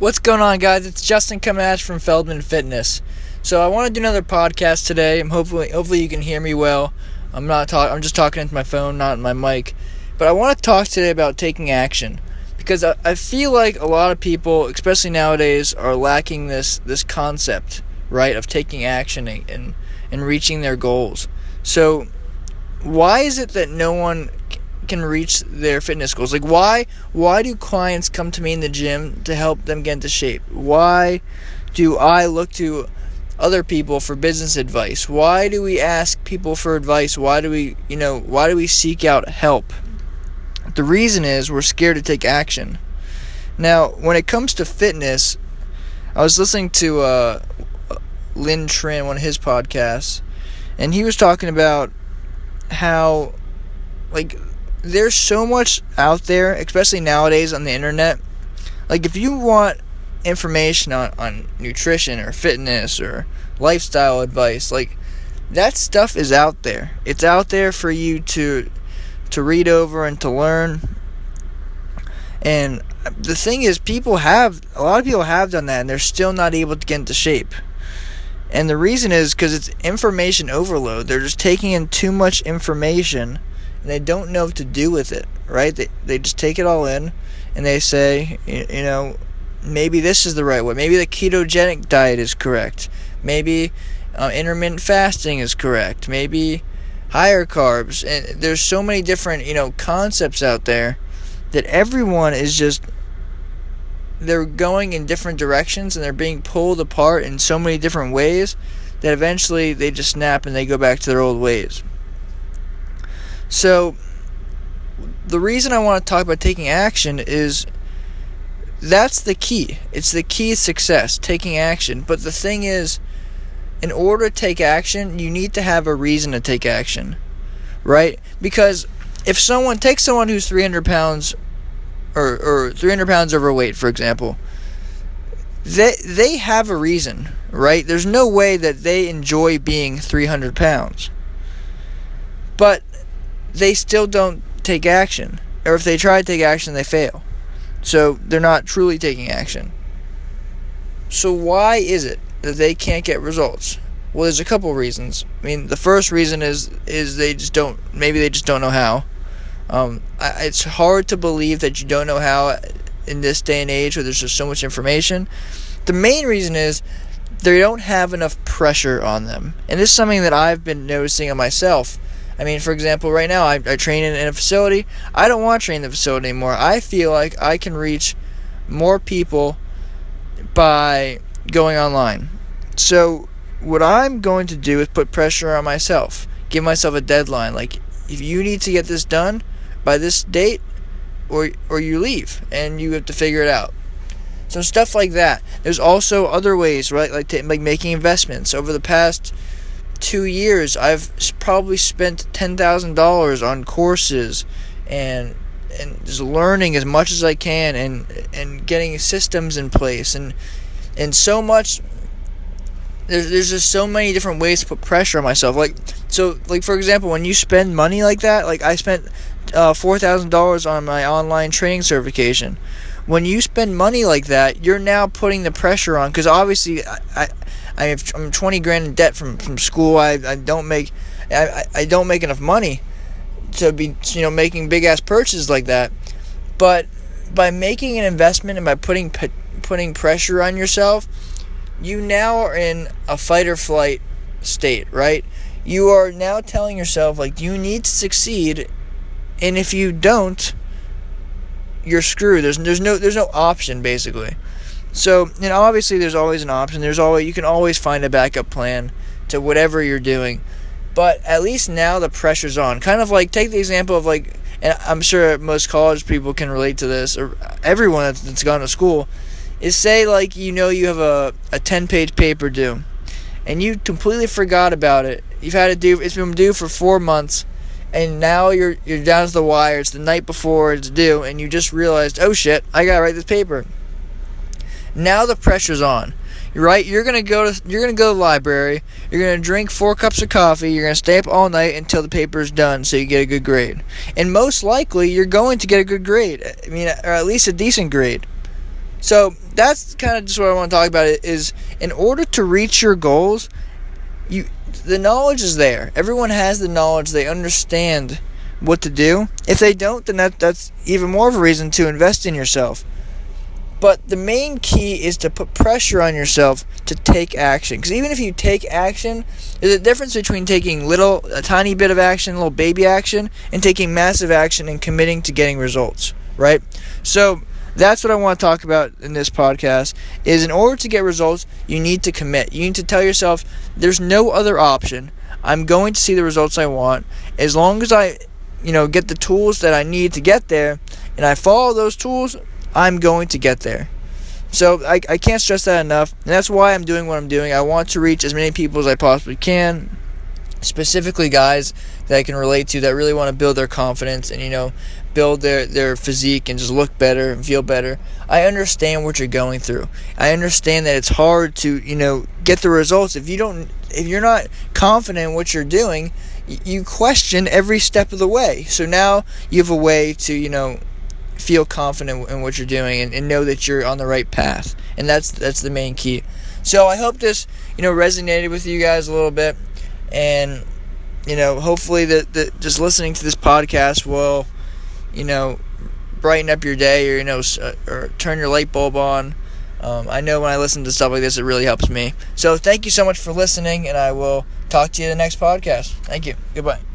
What's going on, guys? It's Justin coming at you from Feldman Fitness. So I want to do another podcast today. I'm hopefully hopefully you can hear me well. I'm not talk. I'm just talking into my phone, not my mic. But I want to talk today about taking action because I, I feel like a lot of people, especially nowadays, are lacking this this concept, right, of taking action and and reaching their goals. So why is it that no one can reach their fitness goals. Like why why do clients come to me in the gym to help them get into shape? Why do I look to other people for business advice? Why do we ask people for advice? Why do we, you know, why do we seek out help? The reason is we're scared to take action. Now, when it comes to fitness, I was listening to uh, Lynn Trin, one of his podcasts, and he was talking about how, like, there's so much out there, especially nowadays on the internet. Like if you want information on, on nutrition or fitness or lifestyle advice, like that stuff is out there. It's out there for you to to read over and to learn. And the thing is people have a lot of people have done that and they're still not able to get into shape. And the reason is because it's information overload. They're just taking in too much information and they don't know what to do with it, right? They, they just take it all in and they say, you, you know, maybe this is the right way. Maybe the ketogenic diet is correct. Maybe uh, intermittent fasting is correct. Maybe higher carbs. And there's so many different, you know, concepts out there that everyone is just they're going in different directions and they're being pulled apart in so many different ways that eventually they just snap and they go back to their old ways. So, the reason I want to talk about taking action is that's the key. It's the key to success, taking action. But the thing is, in order to take action, you need to have a reason to take action, right? Because if someone takes someone who's 300 pounds or, or 300 pounds overweight, for example, they they have a reason, right? There's no way that they enjoy being 300 pounds. But they still don't take action. Or if they try to take action, they fail. So they're not truly taking action. So why is it that they can't get results? Well, there's a couple reasons. I mean, the first reason is is they just don't. Maybe they just don't know how. Um, I, it's hard to believe that you don't know how in this day and age where there's just so much information. The main reason is they don't have enough pressure on them, and this is something that I've been noticing on myself. I mean, for example, right now I, I train in, in a facility. I don't want to train in the facility anymore. I feel like I can reach more people by going online. So, what I'm going to do is put pressure on myself. Give myself a deadline. Like, if you need to get this done by this date, or or you leave and you have to figure it out. So stuff like that. There's also other ways, right? Like t- like making investments. Over the past two years, I've probably spent ten thousand dollars on courses and and just learning as much as I can and and getting systems in place and and so much. There's there's just so many different ways to put pressure on myself. Like so, like for example, when you spend money like that, like I spent uh, four thousand dollars on my online training certification. When you spend money like that, you're now putting the pressure on because obviously I, I I have, I'm 20 grand in debt from, from school. I, I don't make I, I don't make enough money to be you know making big ass purchases like that. But by making an investment and by putting putting pressure on yourself, you now are in a fight or flight state, right? You are now telling yourself like you need to succeed, and if you don't, you're screwed. There's there's no there's no option basically. So, and obviously there's always an option. There's always you can always find a backup plan to whatever you're doing. But at least now the pressure's on. Kind of like take the example of like and I'm sure most college people can relate to this or everyone that's, gone to school is say like you know you have a, a 10 page paper due and you completely forgot about it. You've had it due it's been due for 4 months and now you're you're down to the wire. It's the night before it's due and you just realized, "Oh shit, I got to write this paper." Now the pressure's on. Right? You're gonna go to you're gonna go to the library. You're gonna drink four cups of coffee. You're gonna stay up all night until the paper is done, so you get a good grade. And most likely, you're going to get a good grade. I mean, or at least a decent grade. So that's kind of just what I want to talk about. Is in order to reach your goals, you the knowledge is there. Everyone has the knowledge. They understand what to do. If they don't, then that, that's even more of a reason to invest in yourself. But the main key is to put pressure on yourself to take action. Because even if you take action, there's a difference between taking little, a tiny bit of action, a little baby action, and taking massive action and committing to getting results. Right? So that's what I want to talk about in this podcast. Is in order to get results, you need to commit. You need to tell yourself, there's no other option. I'm going to see the results I want. As long as I, you know, get the tools that I need to get there, and I follow those tools, I'm going to get there. So I, I can't stress that enough. And that's why I'm doing what I'm doing. I want to reach as many people as I possibly can, specifically guys that I can relate to that really want to build their confidence and, you know, build their, their physique and just look better and feel better. I understand what you're going through. I understand that it's hard to, you know, get the results. If you don't if you're not confident in what you're doing, you question every step of the way. So now you have a way to, you know, feel confident in what you're doing and, and know that you're on the right path. And that's that's the main key. So I hope this, you know, resonated with you guys a little bit and you know, hopefully that just listening to this podcast will, you know, brighten up your day or you know uh, or turn your light bulb on. Um, I know when I listen to stuff like this, it really helps me. So thank you so much for listening, and I will talk to you in the next podcast. Thank you. Goodbye.